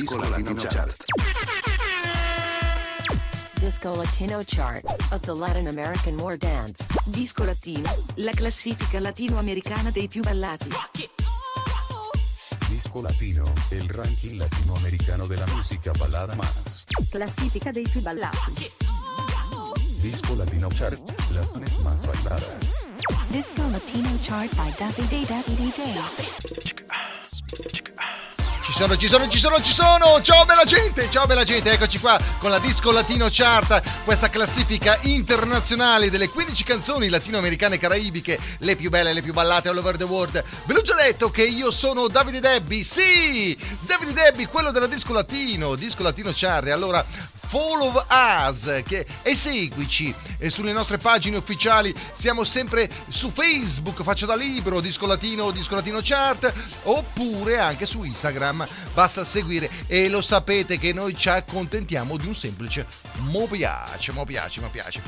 Disco Latino Chart. Disco Latino Chart of the Latin American War Dance. Disco Latino, la classifica latinoamericana dei più ballati. Disco Latino, el ranking latinoamericano de la música balada más. Classifica dei più ballati. Disco Latino Chart, las mes más bailadas. Disco Latino chart by Daffy Day Daffy DJ. Sono, ci sono, ci sono, ci sono! Ciao bella gente, ciao bella gente, eccoci qua con la Disco Latino Chart, questa classifica internazionale delle 15 canzoni latinoamericane e caraibiche, le più belle, le più ballate all over the world. Ve l'ho già detto che io sono Davide Debbi, sì! Davide Debbi, quello della Disco Latino, Disco Latino Chart. E allora Follow Us che, e seguici e sulle nostre pagine ufficiali. Siamo sempre su Facebook, faccio da libro, Disco Latino, Disco Latino Chart, oppure anche su Instagram. Basta seguire e lo sapete che noi ci accontentiamo di un semplice mo piace, mo piace, mo piace.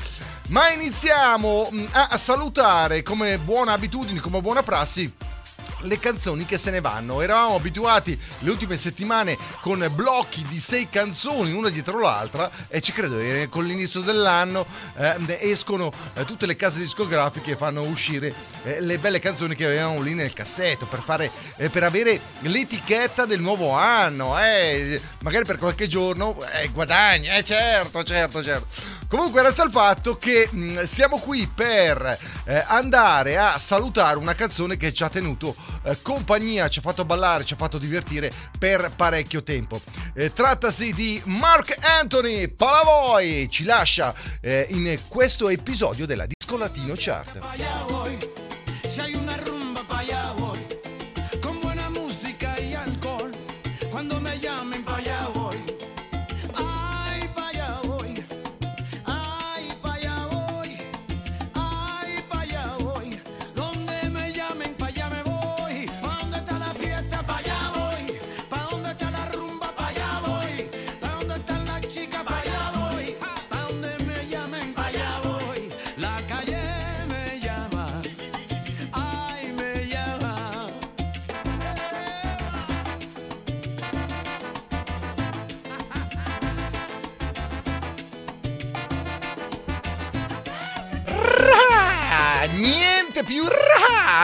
Ma iniziamo mm, a salutare come buona abitudine, come buona prassi le canzoni che se ne vanno. Eravamo abituati le ultime settimane con blocchi di sei canzoni, una dietro l'altra, e ci credo che con l'inizio dell'anno eh, escono eh, tutte le case discografiche e fanno uscire eh, le belle canzoni che avevamo lì nel cassetto per, fare, eh, per avere l'etichetta del nuovo anno. eh. magari per qualche giorno eh, guadagni, eh, certo, certo, certo. Comunque resta il fatto che mh, siamo qui per eh, andare a salutare una canzone che ci ha tenuto eh, compagnia, ci ha fatto ballare, ci ha fatto divertire per parecchio tempo. Eh, trattasi di Mark Anthony Palavoy, ci lascia eh, in questo episodio della Disco Latino Chart.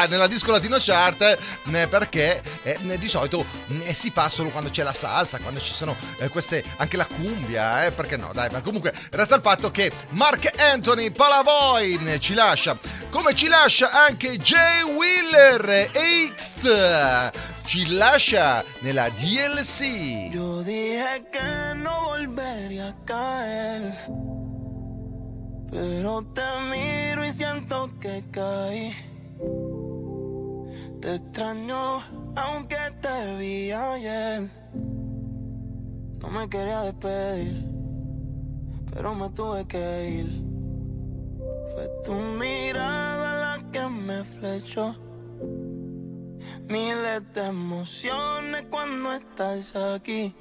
Nella disco latino chart eh, perché eh, di solito eh, si fa solo quando c'è la salsa, quando ci sono eh, queste anche la cumbia, eh, perché no, dai, ma comunque resta il fatto che Mark Anthony Palavoy eh, ci lascia, come ci lascia anche Jay Wheeler e X ci lascia nella DLC. Yo dije que no volvería a caer. Pero te miro y siento que caí. Te extraño aunque te vi ayer. No me quería despedir, pero me tuve que ir. Fue tu mirada la que me flechó. Miles de emociones cuando estás aquí.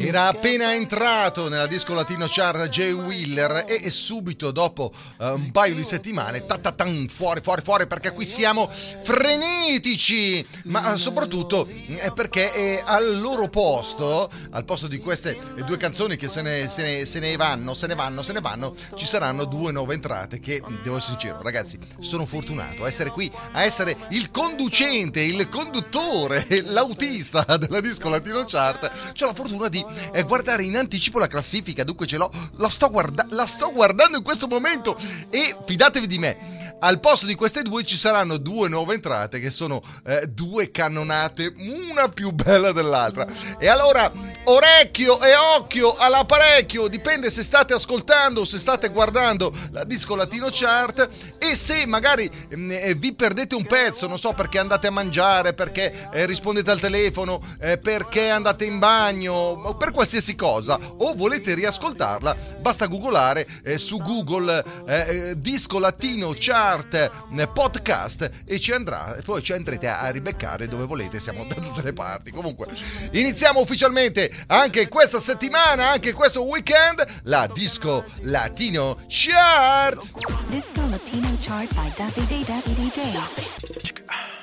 Era appena entrato nella disco latino chart Jay Wheeler e, e subito dopo eh, un paio di settimane ta, ta, tan, fuori fuori fuori perché qui siamo frenetici. Ma eh, soprattutto eh, perché eh, al loro posto al posto di queste due canzoni che se ne, se, ne, se ne vanno se ne vanno se ne vanno ci saranno due nuove entrate che devo essere sincero ragazzi sono fortunato a essere qui a essere il conducente il conduttore l'autista della disco latino chart. Ho la fortuna di eh, guardare in anticipo la classifica, dunque ce l'ho, la sto, guarda- la sto guardando in questo momento. E fidatevi di me, al posto di queste due ci saranno due nuove entrate che sono eh, due cannonate, una più bella dell'altra. E allora orecchio e occhio all'apparecchio, dipende se state ascoltando o se state guardando la disco latino chart e se magari mm, eh, vi perdete un pezzo, non so perché andate a mangiare, perché eh, rispondete al telefono, eh, perché andate in bagno, per qualsiasi cosa o volete riascoltarla, basta googolare eh, su Google eh, disco latino chart eh, podcast e ci andrà e poi ci andrete a, ribeccare dove volete, siamo da tutte le parti. Comunque, iniziamo ufficialmente anche questa settimana, anche questo weekend, la disco latino chart. Disco Latino chart by Daffy Day Daffy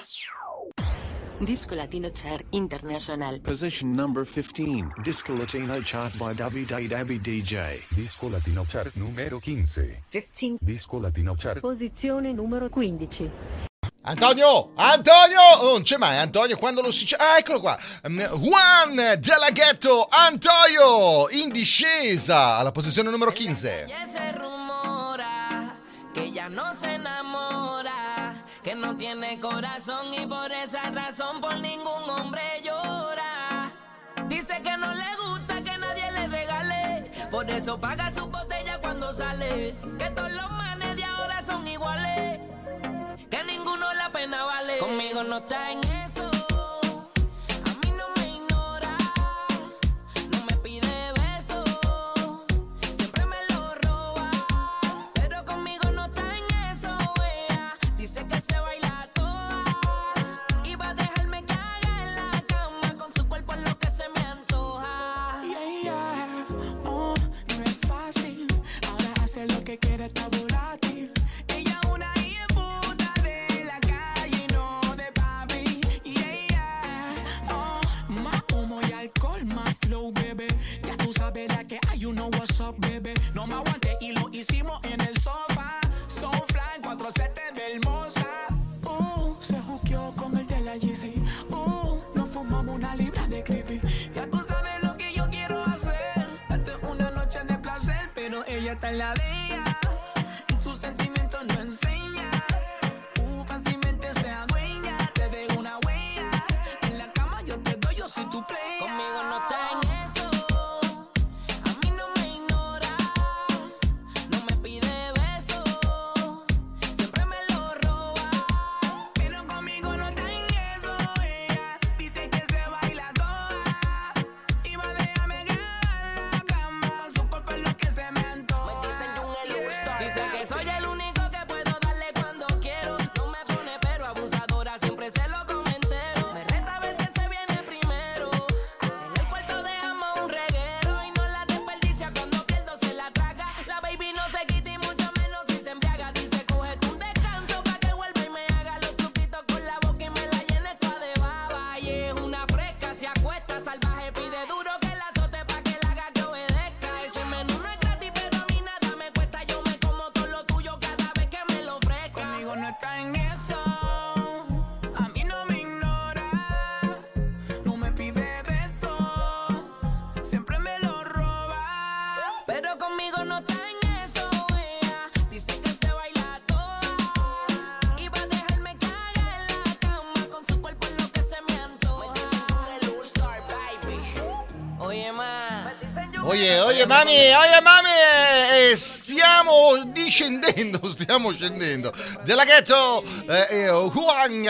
Disco Latino Chart International. Position number 15. Disco Latino Chart by Davide Dabby DJ. Disco Latino Chart numero 15. 15. Disco Latino Chart. Posizione numero 15. Antonio! Antonio! Oh, non c'è mai Antonio quando lo si... Ah, eccolo qua! Mm, Juan Della Ghetto Antonio! In discesa alla posizione numero 15. Che ya non se innamora que no tiene corazón y por esa razón por ningún hombre llora. Dice que no le gusta que nadie le regale, por eso paga su botella cuando sale. Que todos los manes de ahora son iguales, que ninguno la pena vale. Conmigo no está en él. scendendo, stiamo scendendo. Della ghetto, eh, eh, Juan,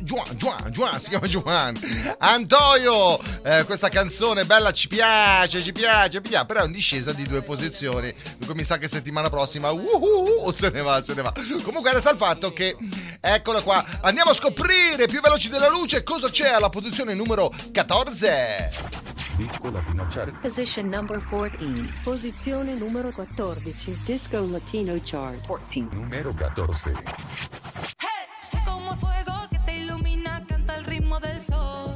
Juan, Juan, si chiama Juan. Antoio, eh, questa canzone bella ci piace, ci piace, però è in discesa di due posizioni. Dunque mi sa che settimana prossima, uh, se ne va, se ne va. Comunque resta il fatto che, eccolo qua, andiamo a scoprire più veloci della luce cosa c'è alla posizione numero 14 disco latino chart. Position number 14. Posizione numero 14. Disco latino chart. 14. Numero 14. Hey, come fuego che te ilumina, canta el ritmo del sol.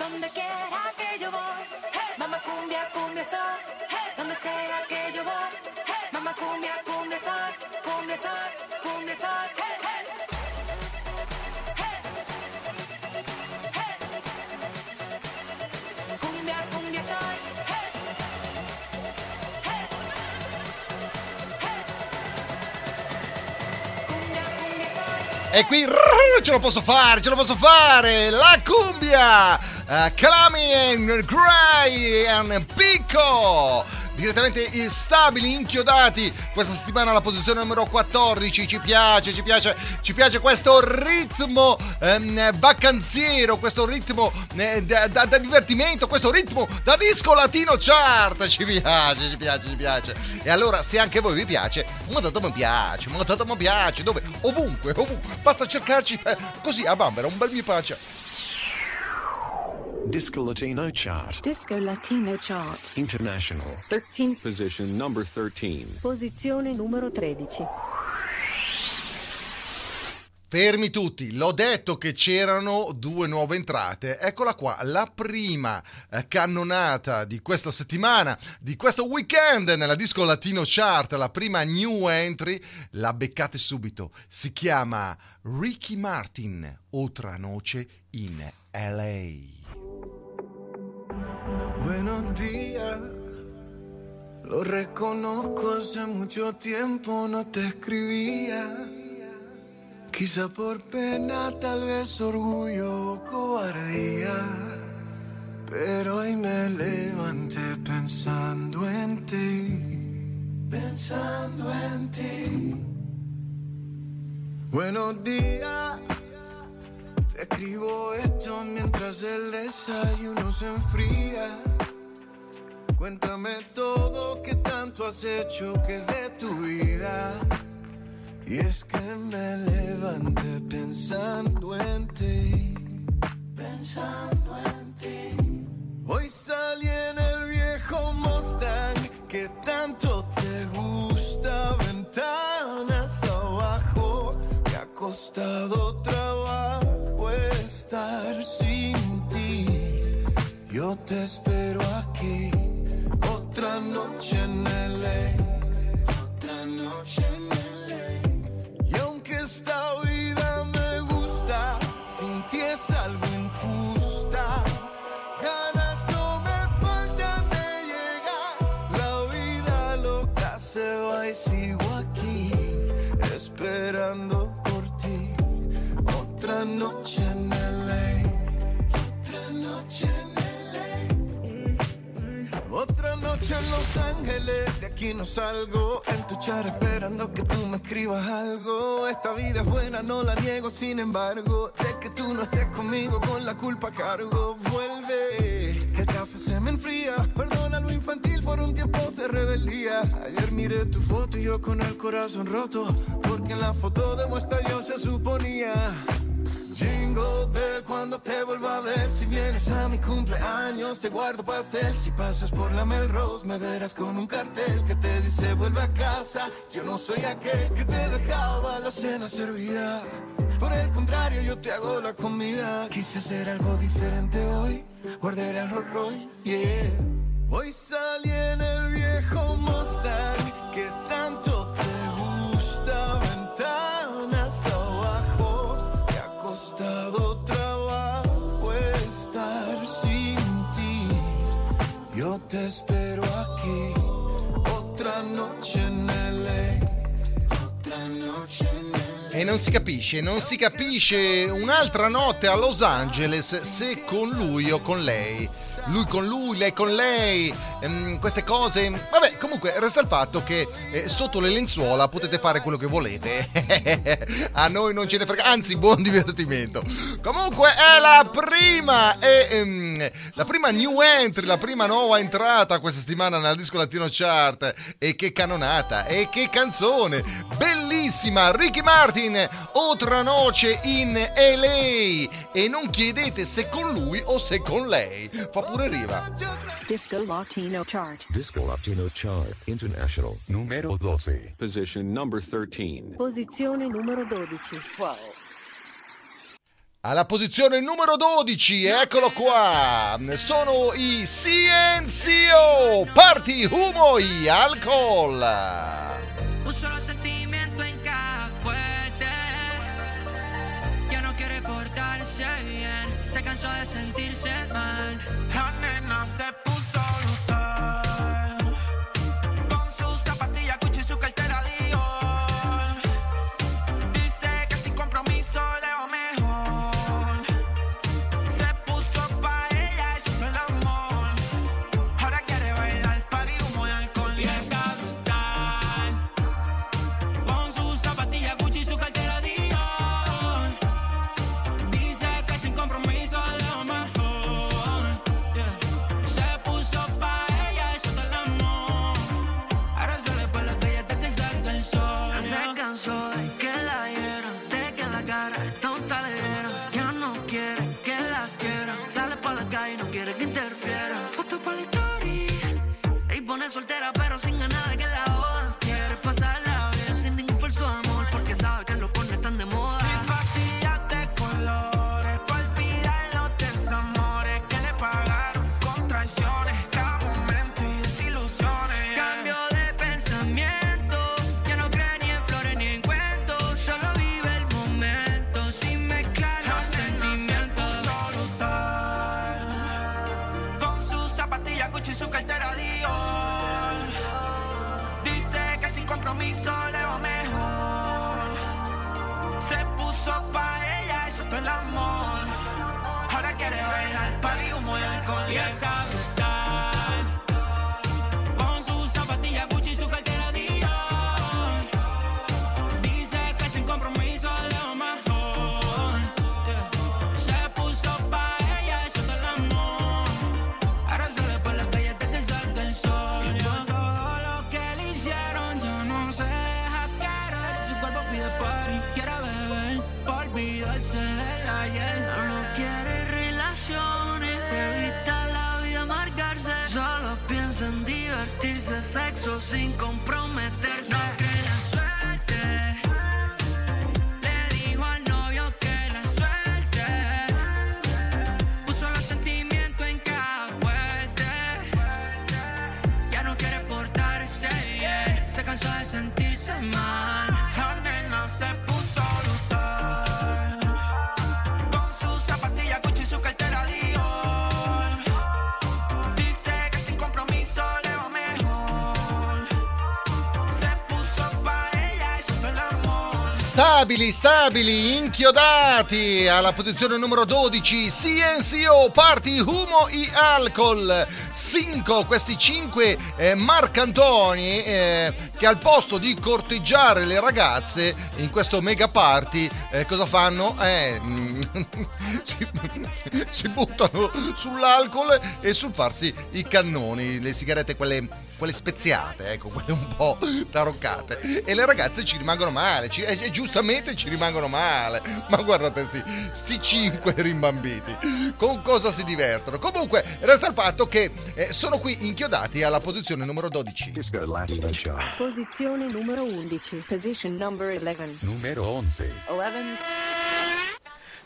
Donde quiera que yo voy. Mamá cumbia, cumbia soy, donde sea que yo voy. Mamá cumbia, cumbia soy, cumbia soy, cumbia soy. Hey, hey. Cumbia. E qui ce lo posso fare, ce lo posso fare! La cumbia! Uh, Calami and Cry and Picco! Direttamente stabili, inchiodati questa settimana alla posizione numero 14. Ci piace, ci piace, ci piace questo ritmo ehm, vacanziero, questo ritmo eh, da, da- da divertimento, questo ritmo da disco latino chart. Ci piace, ci piace, ci piace. E allora, se anche a voi vi piace, mandate mi piace, mandate mi piace, dove? Ovunque, ovunque. Basta cercarci eh, così a bambera, un bel mi piace. Disco Latino Chart. Disco Latino Chart. International. 13. Position number 13. Posizione numero 13. Fermi tutti, l'ho detto che c'erano due nuove entrate. Eccola qua, la prima eh, cannonata di questa settimana, di questo weekend nella disco latino chart, la prima new entry, la beccate subito. Si chiama Ricky Martin, Otra Noce in LA. Buenos días, lo reconozco, hace mucho tiempo no te escribía. Quizá por pena, tal vez orgullo o cobardía. Pero hoy me levanté pensando en ti, pensando en ti. Buenos días. Te escribo esto mientras el desayuno se enfría. Cuéntame todo que tanto has hecho que de tu vida. Y es que me levanté pensando en ti, pensando en ti. Hoy salí en el viejo Mustang que tanto te gusta, ventanas abajo. Me ha costado trabajo estar sin ti. Yo te espero aquí, otra noche en LA, otra noche en LA. Y aunque esta vida noche en Los Ángeles, de aquí no salgo. En tu char esperando que tú me escribas algo. Esta vida es buena, no la niego, sin embargo. De que tú no estés conmigo, con la culpa cargo. Vuelve, que el café se me enfría. Perdona lo infantil, fueron tiempos de rebeldía. Ayer miré tu foto y yo con el corazón roto. Porque en la foto de muestra yo se suponía. Jingle Bell cuando te vuelva a ver. Si vienes a mi cumpleaños te guardo pastel. Si pasas por la Melrose me verás con un cartel Que te dice vuelve a casa Yo no soy aquel que te dejaba la cena servida. Por el contrario yo te hago la comida. Quise hacer algo diferente hoy. Guardé el Rolls Royce, yeah. Hoy salí en el viejo Mustang te espero aquí, otra noche en LA. Otra noche. E non si capisce, non si capisce un'altra notte a Los Angeles se con lui o con lei. Lui con lui, lei con lei, ehm, queste cose. Vabbè, comunque resta il fatto che eh, sotto le lenzuola potete fare quello che volete. a noi non ce ne frega, anzi, buon divertimento. Comunque è la prima, è, ehm, la prima new entry, la prima nuova entrata questa settimana nella disco latino chart. E che canonata, e che canzone, bellissima. Ricky Martin, Otra noce in LA. E non chiedete se con lui o se con lei. Fa pure riva. Disco Latino Chart. Disco Latino Chart International numero 12. Position number 13. Posizione numero 12. Alla posizione numero 12, eccolo qua, sono i CNCO, Party Humo y Alcohol. Puso los sentimientos en caja fuerte. Ya no quiere portarse bien. Se cansó de sentirse mal. La nena se sin comprometerse. Stabili, stabili, inchiodati alla posizione numero 12 CNCO Party Humo e Alcol 5 questi 5 eh, Marcantoni eh, che al posto di corteggiare le ragazze in questo mega party eh, cosa fanno? Eh, mm, si, si buttano sull'alcol e sul farsi i cannoni le sigarette quelle, quelle speziate ecco quelle un po' taroccate e le ragazze ci rimangono male ci- e e giustamente ci rimangono male ma guardate sti, sti cinque rimbambiti con cosa si divertono comunque resta il fatto che eh, sono qui inchiodati alla posizione numero 12 Disco Latino Chart. Posizione numero 11. Position number 11. Numero 11. 11.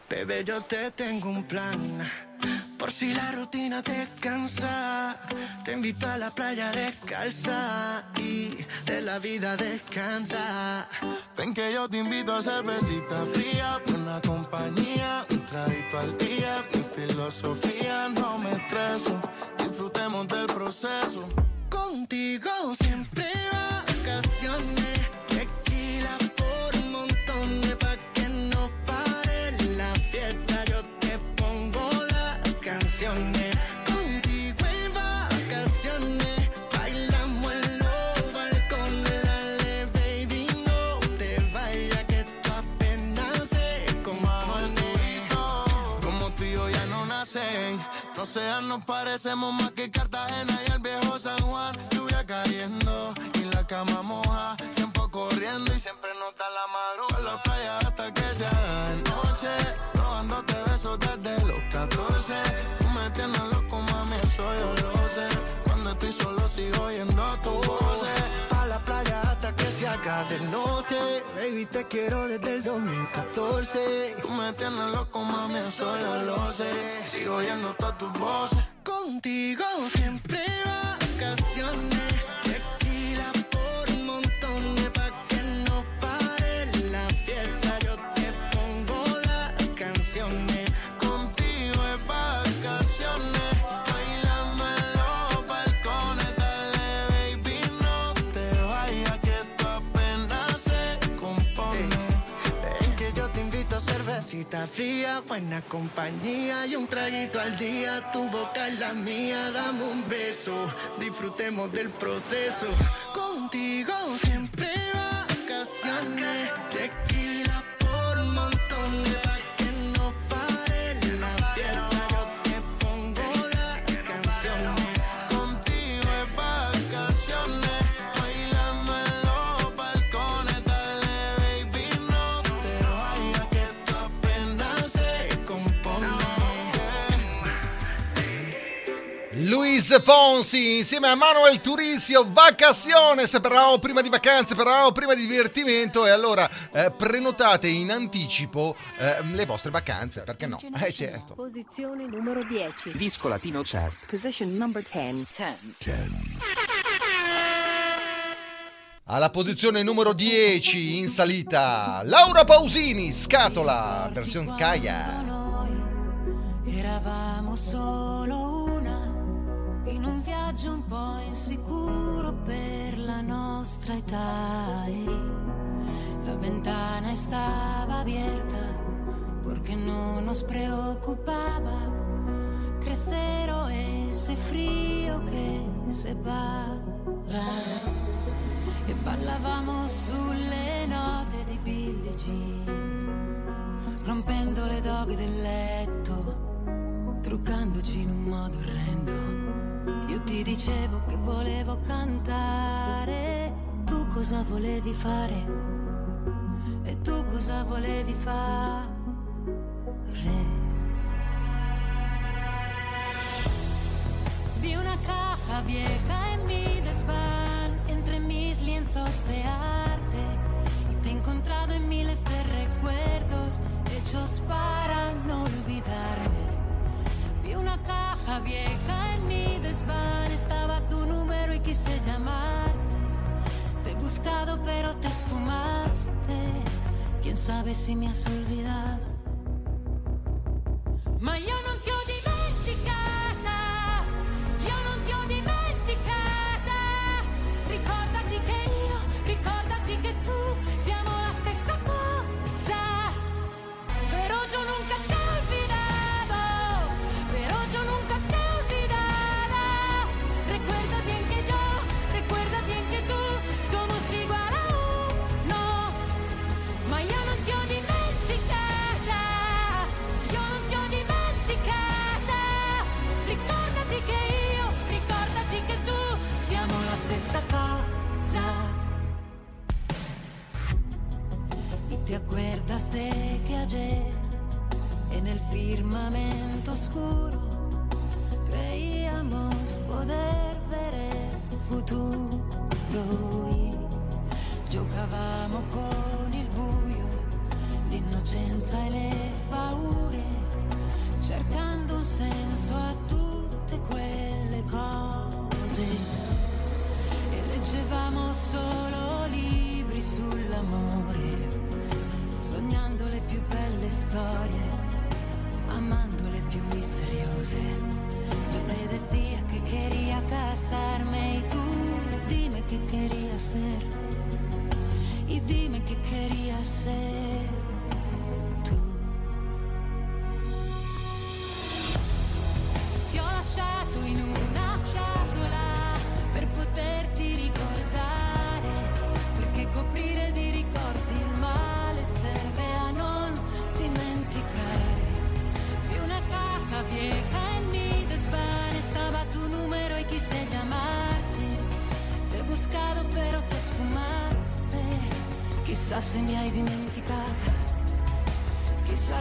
Bebé, yo te tengo un plan. Por si la rutina te cansa, te invito a la playa descalza y de la vida descansa. Ven que yo te invito a cervecita fría, buena compañía, un traguito al día. Mi filosofía no me estreso, disfrutemos del proceso. Contigo siempre vacaciones, nos parecemos más que Cartagena y el viejo San Juan. Lluvia cayendo y la cama moja, tiempo corriendo y siempre nota la madrugada. En la playa hasta que se haga de noche, robándote besos desde los 14. Tú me tienes loco, mami, eso yo lo sé. Cuando estoy solo sigo oyendo tu voz. De noche. Baby, te quiero desde el 2014. Tú me tienes loco, mami, eso yo lo sé. Sigo oyendo todas tus voces. Contigo siempre vacaciones. Fría, buena compañía y un traguito al día. Tu boca es la mía, dame un beso, disfrutemos del proceso. Contigo siempre vacaciones, Luis Fonsi insieme a Manuel Turisio, vacazione, se parlavamo prima di vacanze, parlavamo prima di divertimento e allora eh, prenotate in anticipo eh, le vostre vacanze, perché no? Eh certo. Posizione numero 10. Disco Latino Chart. Position number 10. 10. Alla posizione numero 10 in salita, Laura Pausini, Scatola, versione Kaya. Noi eravamo solo viaggio un po' insicuro per la nostra età. e La ventana estaba abierta porque no nos preocupaba crecer o ese frío che separa. E parlavamo sulle note di Billie Jean rompendo le doghe del letto, truccandoci in un modo orrendo. Ti dicevo che volevo cantare, tu cosa volevi fare? E tu cosa volevi fare? Vi una caja vieja en mi desván, entre mis lienzos de arte. Y te he encontrado en miles de recuerdos hechos para no olvidarme. Vi una caja vieja en mi desván, estaba tu número y quise llamarte. Te he buscado pero te esfumaste. Quién sabe si me has olvidado. Ma io non ti ho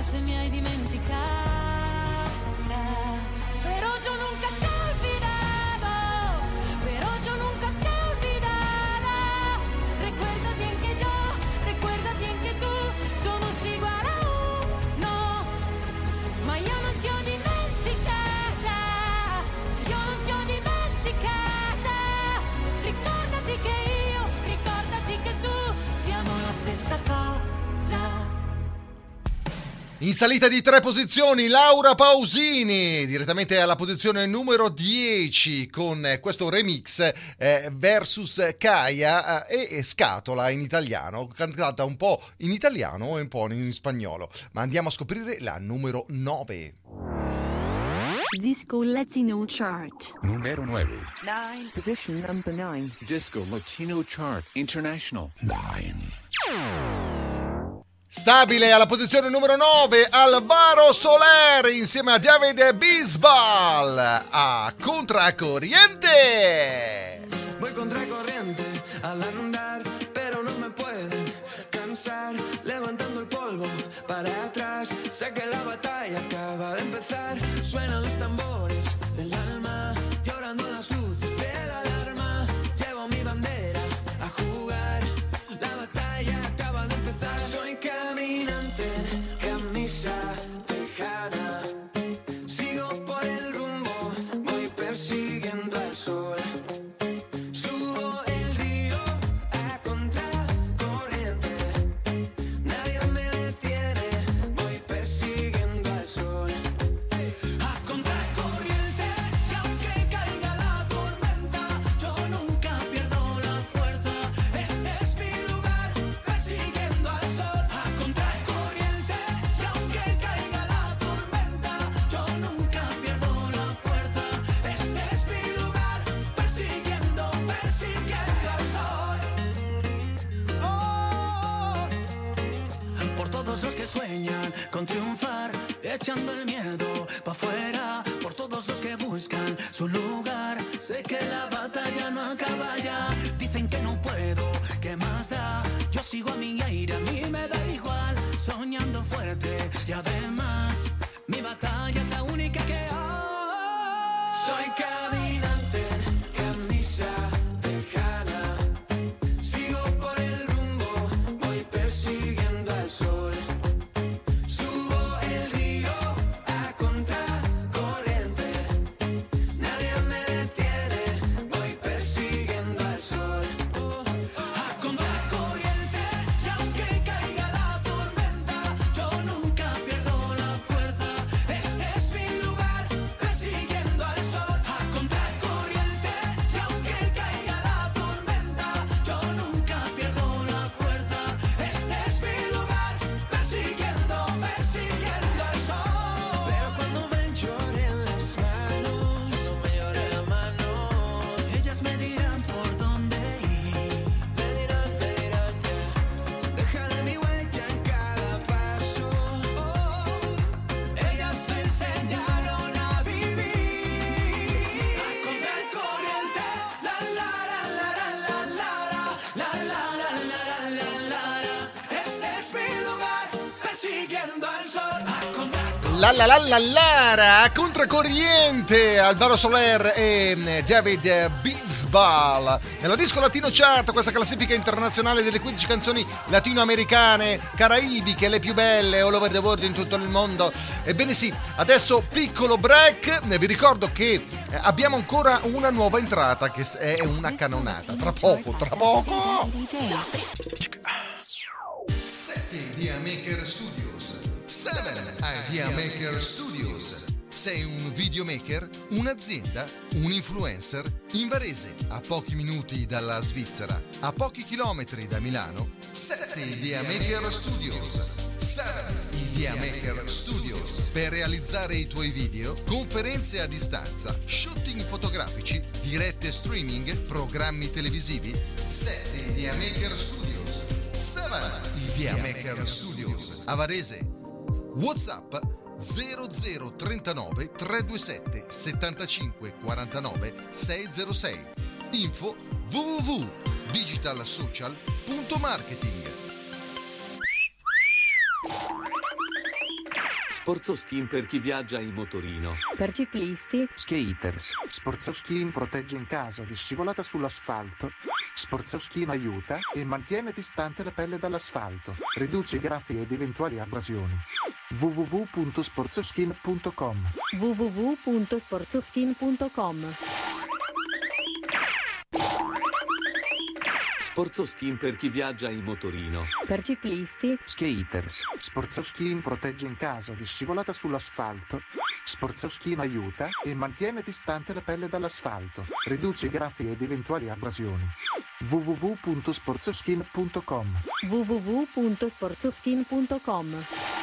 Se mi hai dimenticata. In salita di tre posizioni Laura Pausini, direttamente alla posizione numero 10 con questo remix eh, versus Kaya eh, e Scatola in italiano, cantata un po' in italiano e un po' in spagnolo. Ma andiamo a scoprire la numero 9. Disco Latino Chart. Numero 9. Nine. Position number nine. Disco Latino Chart International. 9. Stabile alla posizione numero 9 Alvaro Soler insieme a David Bisbal a Contracorriente. Voy contra corriente al andar, pero no me pueden cansar. Levantando el polvo para atrás, sé que la batalla acaba de empezar. Suenan los tambores sueñan con triunfar, echando el miedo pa' afuera. Por todos los que buscan su lugar, sé que la batalla no acaba ya. Dicen que no puedo, que más da? Yo sigo a mi aire, a mí me da igual. Soñando fuerte y además, mi batalla es la única que hay. Soy La la la la Lara, Contracorriente, Alvaro Soler e mm, David Bisbal. Nella disco latino chart, questa classifica internazionale delle 15 canzoni latinoamericane, caraibiche, le più belle, all over the world in tutto il mondo. Ebbene sì, adesso piccolo break. Vi ricordo che eh, abbiamo ancora una nuova entrata che è una canonata. Tra poco, tra poco. 7 Idea Maker Studios 7 Idea Maker Studios sei un videomaker, un'azienda, un influencer? In Varese, a pochi minuti dalla Svizzera, a pochi chilometri da Milano, 7 Idea Maker Studios. 7 Idea Maker Studios per realizzare i tuoi video, conferenze a distanza, shooting fotografici, dirette streaming, programmi televisivi. 7 Idea Maker Studios. 7 Idea Maker Studios a Varese. WhatsApp 0039 327 75 49 606. Info www.digitalsocial.marketing. Sporzo Skin per chi viaggia in motorino. Per ciclisti, Skaters. Sportsoskin protegge in caso di scivolata sull'asfalto. Sportsoskin aiuta e mantiene distante la pelle dall'asfalto. Riduce i graffi ed eventuali abrasioni. www.sportsoskin.com www.sportsoskin.com Sportsoskin per chi viaggia in motorino. Per ciclisti, Skaters. Sportsoskin protegge in caso di scivolata sull'asfalto. Sportsoskin aiuta e mantiene distante la pelle dall'asfalto. Riduce i graffi ed eventuali abrasioni. www.sportsoskin.com www.sportsoskin.com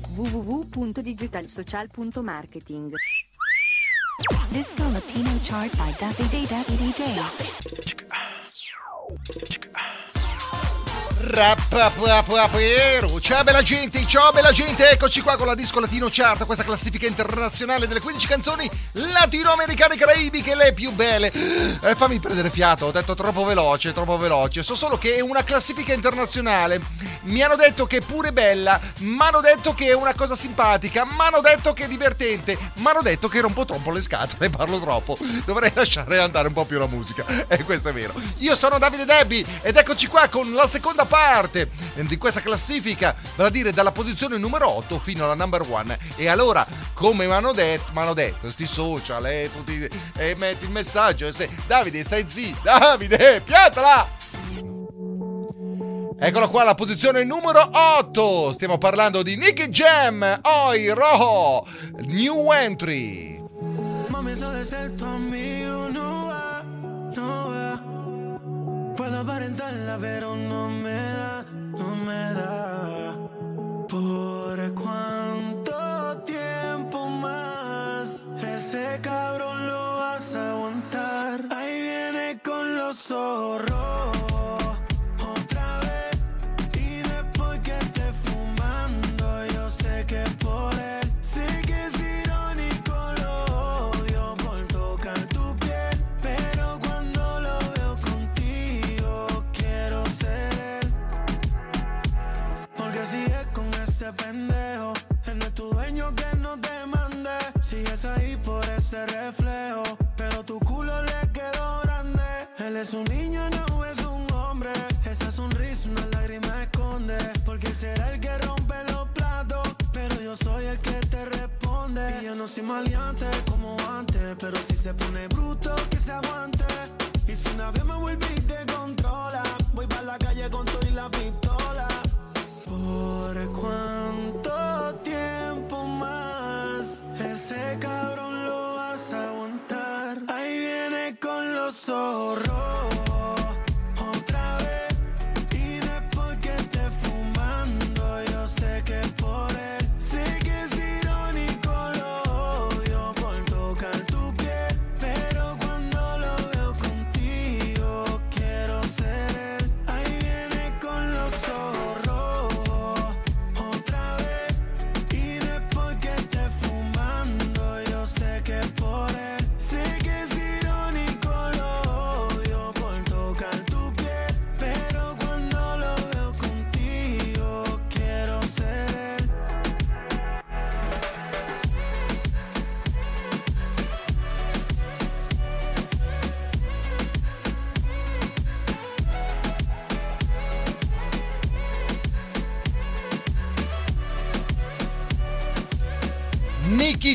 www.digitalsocial.marketing Disco Latino Chart by Davide Davide DJ. Ciao bella gente, ciao bella gente, eccoci qua con la Disco Latino Chart, questa classifica internazionale delle 15 canzoni latinoamericane caraibiche, le più belle. Eh, fammi prendere fiato, ho detto troppo veloce, troppo veloce. So solo che è una classifica internazionale. Mi hanno detto che è pure bella, mi hanno detto che è una cosa simpatica, mi hanno detto che è divertente, mi hanno detto che rompo troppo le scatole, parlo troppo. Dovrei lasciare andare un po' più la musica. E questo è vero. Io sono Davide Debbie ed eccoci qua con la seconda parte di questa classifica, vale a dire dalla posizione numero 8 fino alla number 1. E allora, come mi hanno detto, mi hanno detto, sti social, eh, tutti, eh, metti il messaggio, se, Davide stai zitto, Davide, piantala! Eccolo qua la posizione numero 8. Stiamo parlando di Nicky Jam, Oi Rojo, New Entry. Puedo aparentarla, pero no me se pone bruto, que se aguante. Y si una vez me vuelve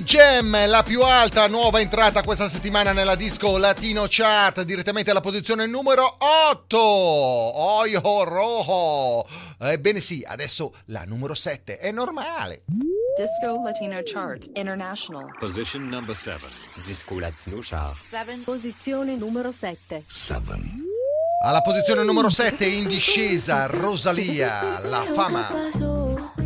Jam, la più alta nuova entrata questa settimana nella disco Latino Chart, direttamente alla posizione numero 8. Oyo Rojo. Ebbene sì, adesso la numero 7 è normale. Disco Latino Chart International Position number 7. Disco Latino Chart. Posizione numero 7 Alla posizione numero 7 in discesa Rosalia, la fama.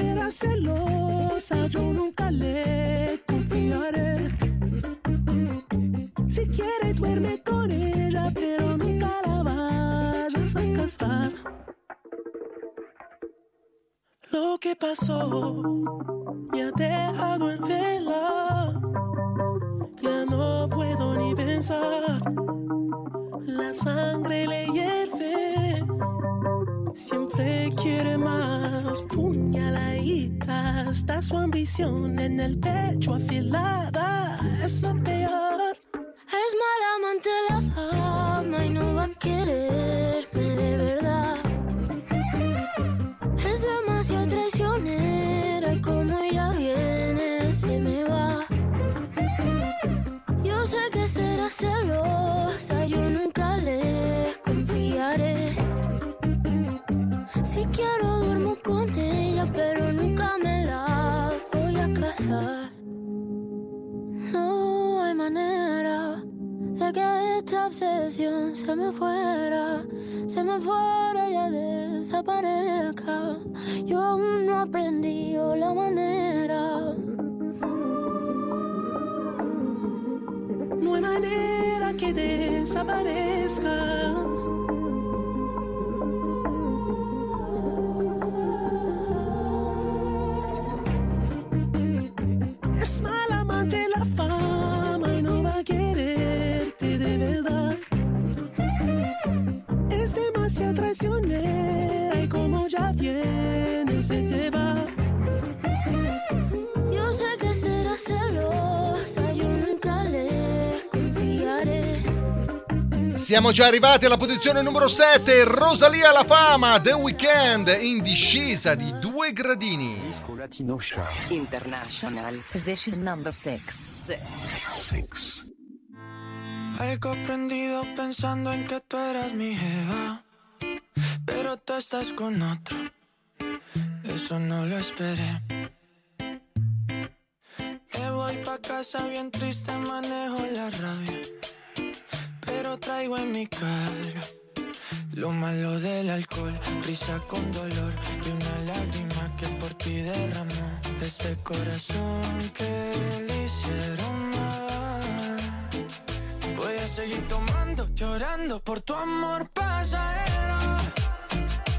Será celosa, yo nunca le confiaré. Si quiere duerme con ella, pero nunca la vayas a casar. Lo que pasó me ha dejado en vela. Ya no puedo ni pensar. La sangre le hierve. Siempre quiere más. Puñaladita. Está su ambición en el pecho afilada. Es lo peor. Es mala amante la fama y no va a quererme de verdad. Es demasiado traicionera y como ella viene se me va. Yo sé que será celosa, Si quiero duermo con ella, pero nunca me la voy a casar. No hay manera de que esta obsesión se me fuera, se me fuera y ya desaparezca. Yo aún no aprendí la manera. No hay manera que desaparezca. La fama y no va a quererte de verdad. Es demasiado traicionera y como ya viene se te va. Yo sé que será celosa, Siamo già arrivati alla posizione numero 7, Rosalia La Fama, The Weeknd, in discesa di due gradini. Latino Chart. International. Position number 6. Algo prendido pensando en que tú eras mi jeva. Pero tú estás con otro. Eso no lo esperé. Me voy pa' casa bien triste, manejo la rabia. Pero traigo en mi cara lo malo del alcohol, risa con dolor y una lágrima que por ti derramó. Ese corazón que le hicieron mal. Voy a seguir tomando, llorando por tu amor pasajero.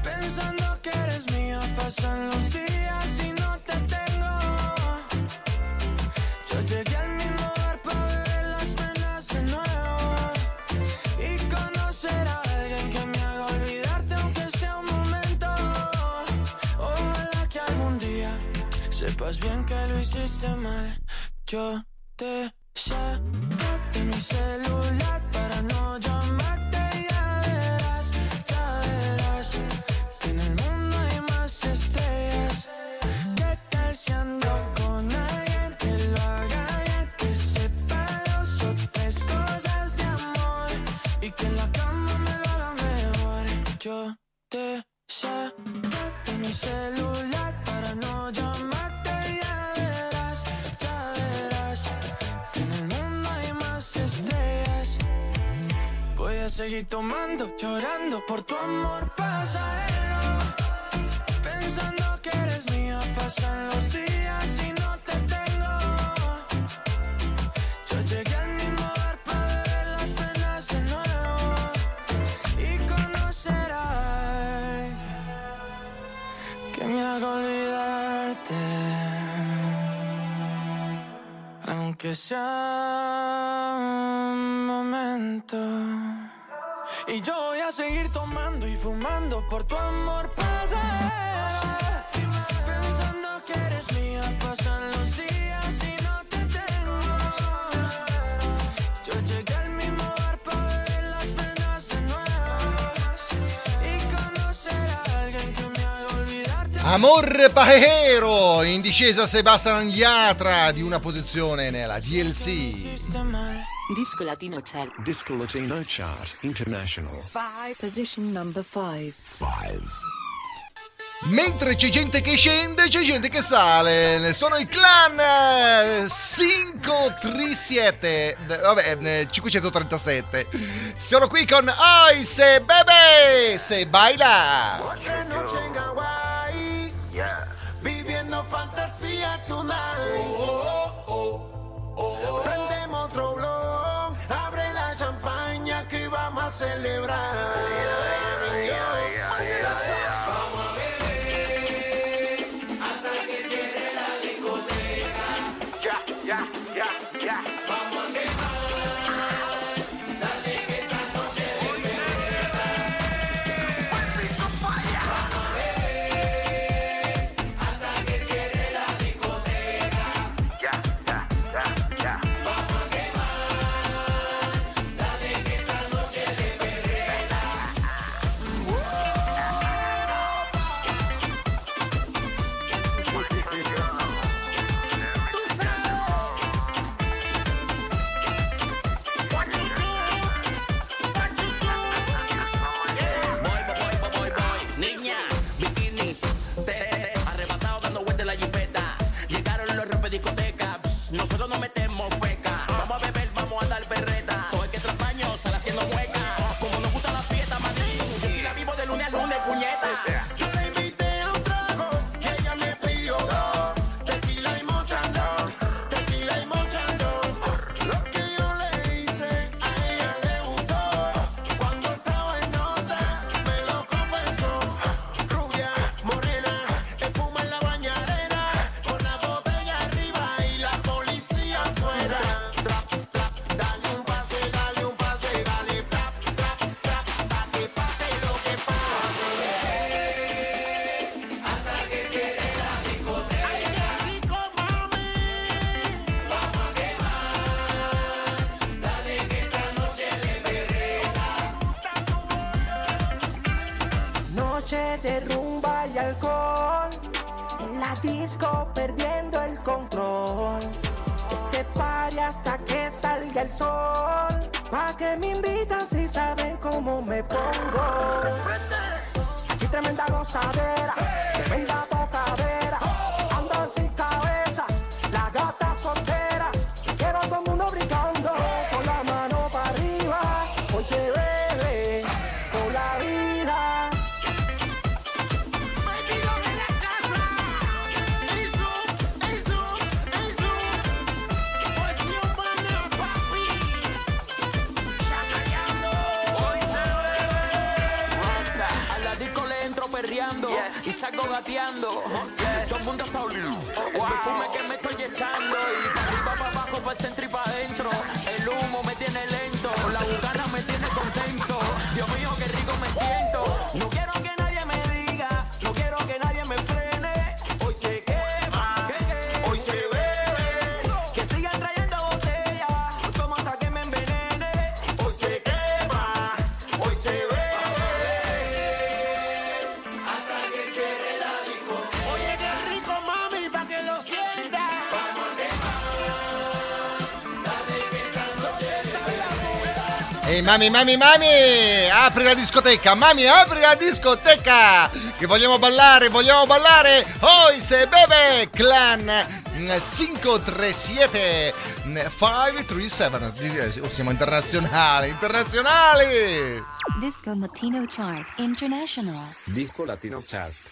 Pensando que eres mía, pasan los días y no sepas bien que lo hiciste mal. Yo te saqué de mi celular para no llamarte. Ya verás, ya verás que en el mundo hay más estrellas. ¿Qué tal si ando con alguien que lo haga bien? Que sepa dos o tres cosas de amor y que en la cama me lo haga mejor. Yo te seguir tomando, llorando por tu amor pasajero. Pensando que eres mía, pasan los días y no te tengo. Yo llegué al mismo bar para beber las penas de nuevo y conocer a alguien que me haga olvidarte. Aunque sea Y yo voy a seguir tomando y fumando por tu amor pasajero. Pensando que eres mía, pasan los días y no te tengo. Yo llegué al mismo bar para beber las penas de nuevo. Y conocer a alguien que me haga olvidarte. Amor Pajero, in discesa Sebastian Yatra di una posizione nella DLC. Disco Latino Chart. Disco Latino Chart International. Five, position number five. Five. Mentre c'è gente che scende, c'è gente che sale. Sono i clan 537. Vabbè, eh, 537. Sono qui con Oise bebe, se baila. pateando. Todo el mundo está olido. El perfume que me estoy echando. Y para arriba, para abajo, pues, para el centro. Mami, mami, mami, apri la discoteca, mami, apri la discoteca! Che vogliamo ballare, vogliamo ballare! Oi se beve! Clan mm, 537 537 mm, Siamo internazionali, internazionali! Disco Latino Chart International Disco Latino Chart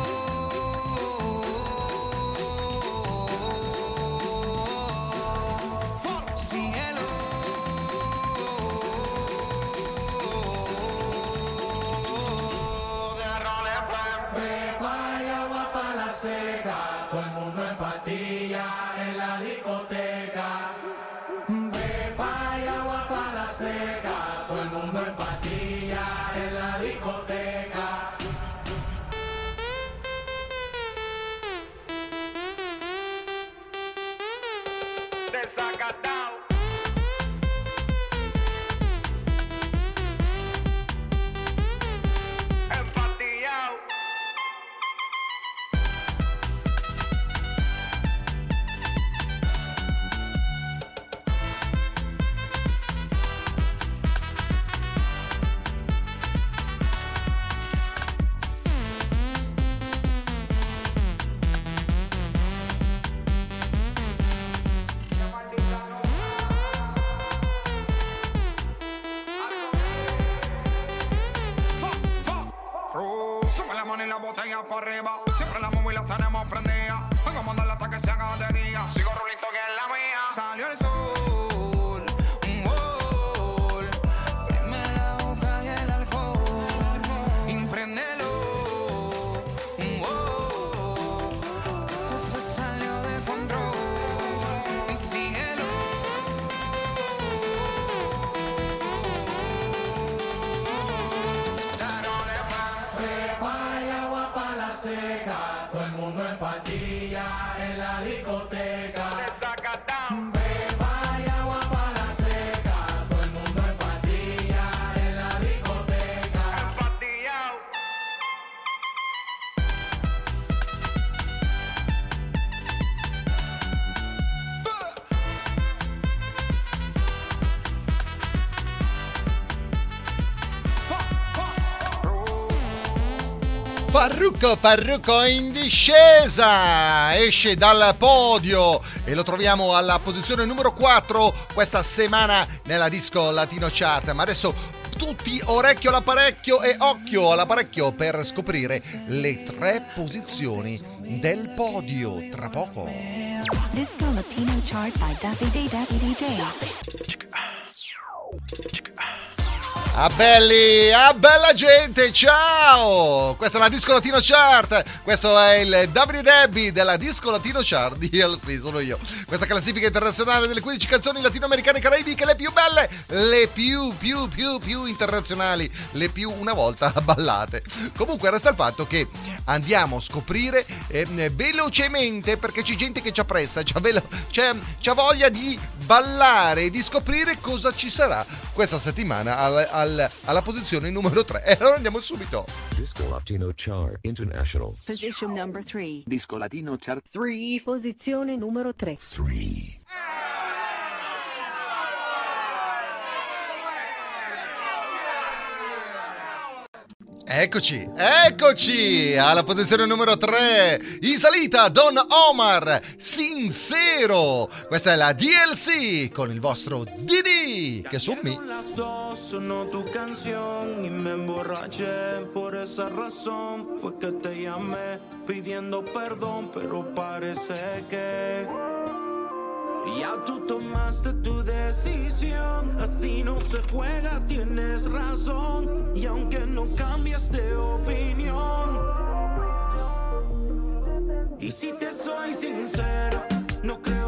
Farrucco, Farrucco in discesa, esce dal podio e lo troviamo alla posizione numero 4 questa settimana nella disco Latino Chart. Ma adesso tutti orecchio all'apparecchio e occhio all'apparecchio per scoprire le tre posizioni del podio tra poco. Disco Latino chart by Davide Davide DJ. Ah belli, ah bella gente, ciao! Questa è la Disco Latino Chart, questo è il Davide della Disco Latino Chart DLC, sono io. Questa classifica internazionale delle 15 canzoni latinoamericane e caraibiche, le più belle, le più, più, più, più internazionali, le più una volta ballate. Comunque resta il fatto che andiamo a scoprire eh, velocemente, perché c'è gente che ci appressa, c'ha, velo- c'è, c'ha voglia di ballare e di scoprire cosa ci sarà questa settimana al- al- alla posizione numero 3. E allora andiamo subito. Disco Latino Chart International. Position number 3. Disco Latino Chart 3. Posizione numero 3. Eccoci, eccoci alla posizione numero 3, in salita Don Omar, Sincero. Questa è la DLC con il vostro Didi, che llamé pidiendo perdón, pero parece que ya tú tomaste tu decisión. Así no se juega, tienes razón. Y aunque no cambias de opinión, y si te soy sincero, no creo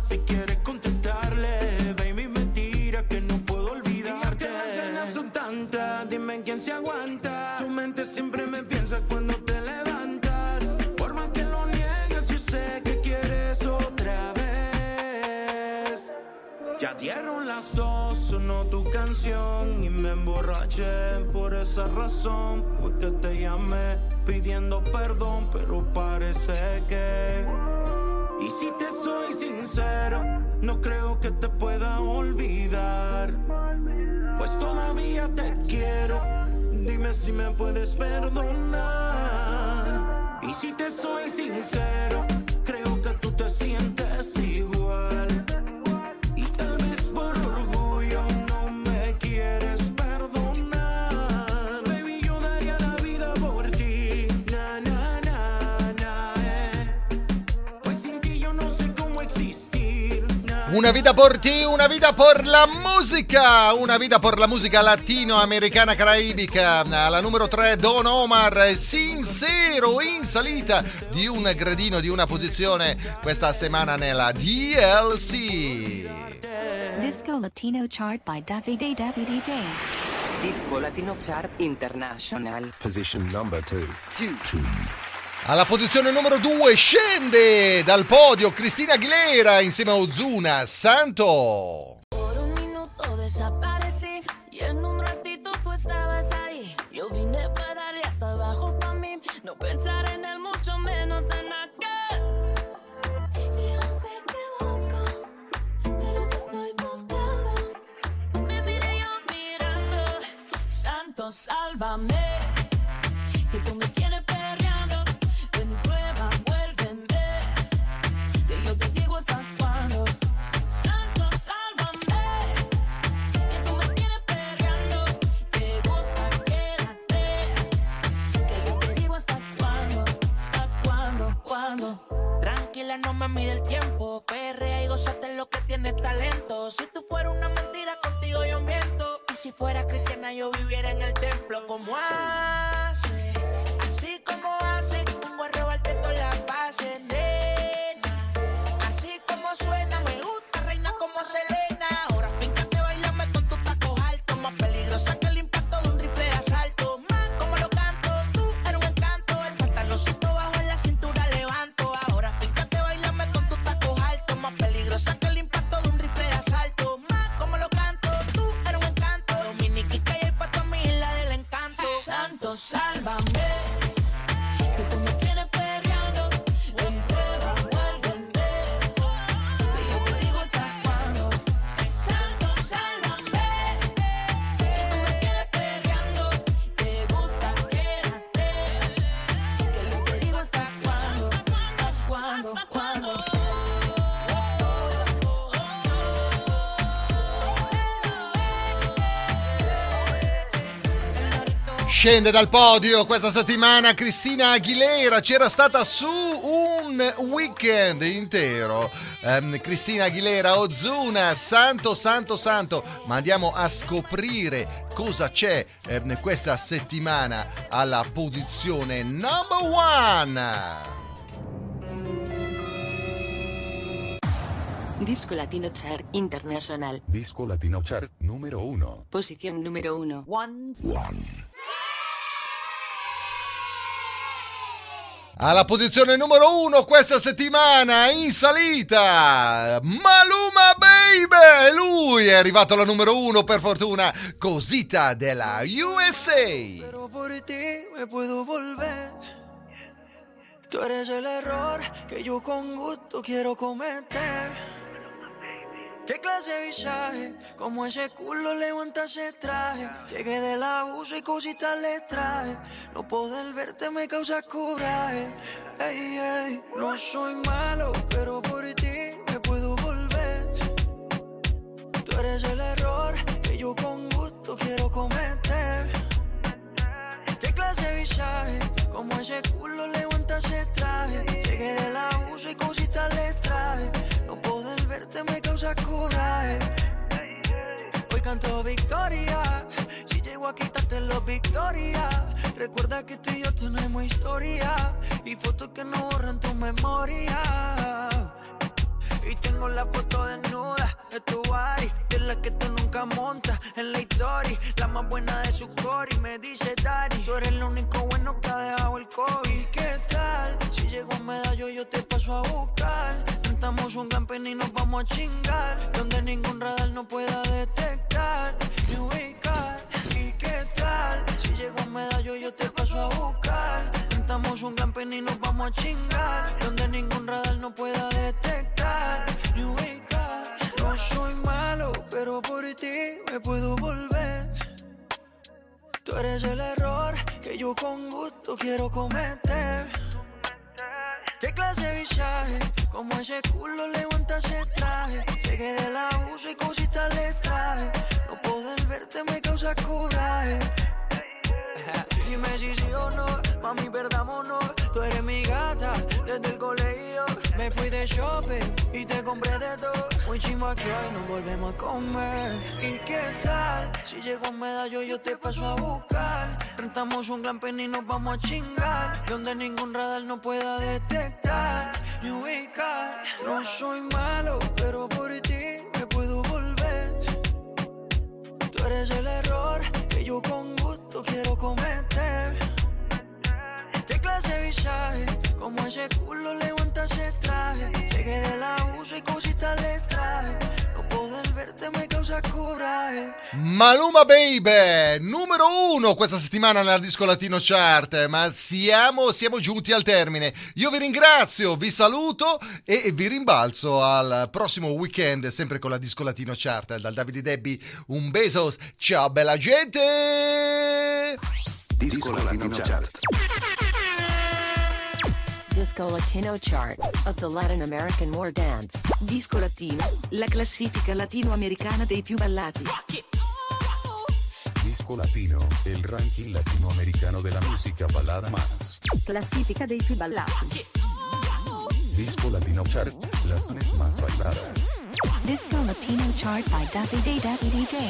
si quieres contestarle. Baby, mentira que no puedo olvidarte. Ya que las ganas son tantas, dime quién se aguanta. Tu mente siempre me piensa cuando te levantas. Por más que lo niegues, yo sé que quieres otra vez. Ya dieron las dos, sonó tu canción y me emborraché. Por esa razón fue que te llamé pidiendo perdón, pero parece que. Y si te soy sincero, no creo que te pueda olvidar. Pues todavía te quiero, dime si me puedes perdonar. Y si te soy Una vida por ti, una vida por la musica, una vida por la musica latinoamericana caraibica. Alla numero 3 Don Omar, sincero in salita di un gradino, di una posizione questa settimana nella DLC. Disco Latino Chart by Davide Davide J. Disco Latino Chart International. Position number two. Alla posizione numero 2 scende dal podio Cristina Aguilera insieme a Ozuna Santo. Por un minuto desaparecí y en un ratito tú estabas ahí. Yo vine para darle hasta abajo para mí, no pensar en él, mucho menos en aquel. Yo sé busco, pero te estoy buscando. Me miré yo mirando, Santo, sálvame. Como hace? Scende dal podio questa settimana Cristina Aguilera, c'era stata su un weekend intero. Ehm, Cristina Aguilera, Ozuna, santo, santo, santo. Ma andiamo a scoprire cosa c'è ehm, questa settimana alla posizione number one. Disco Latino Chart International. Disco Latino Chart número 1. Posición número 1. Alla posizione numero uno questa settimana in salita Maluma Baby Lui è arrivato alla numero uno per fortuna Cosita della USA Pero por ti me puedo volver. Tú eres el error que yo con gusto quiero cometer. ¿Qué clase de visaje? Como ese culo levanta ese traje. Llegué del abuso y cositas le traje. No poder verte me causa coraje. Ey, ey, no soy malo, pero por ti me puedo volver. Tú eres el error que yo con gusto quiero cometer. ¿Qué clase de visaje? Como ese culo levanta ese traje. Llegué del abuso y cositas le traje. Verte me causa coraje. Hoy canto victoria. Si llego a quitarte los victoria. Recuerda que tú y yo tenemos historia. Y fotos que no borran tu memoria. Y tengo la foto desnuda de tu body De la que tú nunca montas en la historia La más buena de su core me dice Daddy Tú eres el único bueno que ha dejado el COVID ¿Qué tal? Si llego a medallo yo te paso a buscar Cantamos un pen y nos vamos a chingar Donde ningún radar no pueda detectar ni ubicar ¿Y qué tal? Si llego a medallo yo te paso a buscar Cantamos un pen y nos vamos a chingar Donde ningún radar no pueda detectar ni ubicar No soy malo, pero por ti me puedo volver Tú eres el error que yo con gusto quiero cometer ¿Qué clase de visaje? Como ese culo levanta ese traje Llegué del abuso y cositas le traje No poder verte me causa coraje Dime si sí o no, mami, perdámonos. Tú eres mi gata desde el colegio. Me fui de shopping y te compré de todo. Muy chimba que hoy nos volvemos a comer. ¿Y qué tal? Si llego a medallo yo te paso a buscar. Rentamos un gran pen y nos vamos a chingar. Donde ningún radar no pueda detectar ni ubicar. No soy malo, pero por ti me puedo volver. Tú eres el error que yo con gusto quiero cometer. ¿Qué clase de visaje? Como ese culo levanta ese traje. Llegué de la uso y cositas le traje. No poder verte me causa coraje. Maluma Baby, numero uno questa settimana nella Disco Latino Chart, ma siamo, siamo giunti al termine. Io vi ringrazio, vi saluto e vi rimbalzo al prossimo weekend, sempre con la Disco Latino Chart. Dal Davide Debbie un besos, ciao bella gente! Disco Latino Chart. Disco Latino Chart of the Latin American War Dance. Disco Latino, la classifica latinoamericana dei più ballati. Disco Latino, el ranking latinoamericano de la música balada más. Classifica dei più ballati. Disco Latino Chart, las más bailadas. Disco Latino chart by Davide Davide DJ.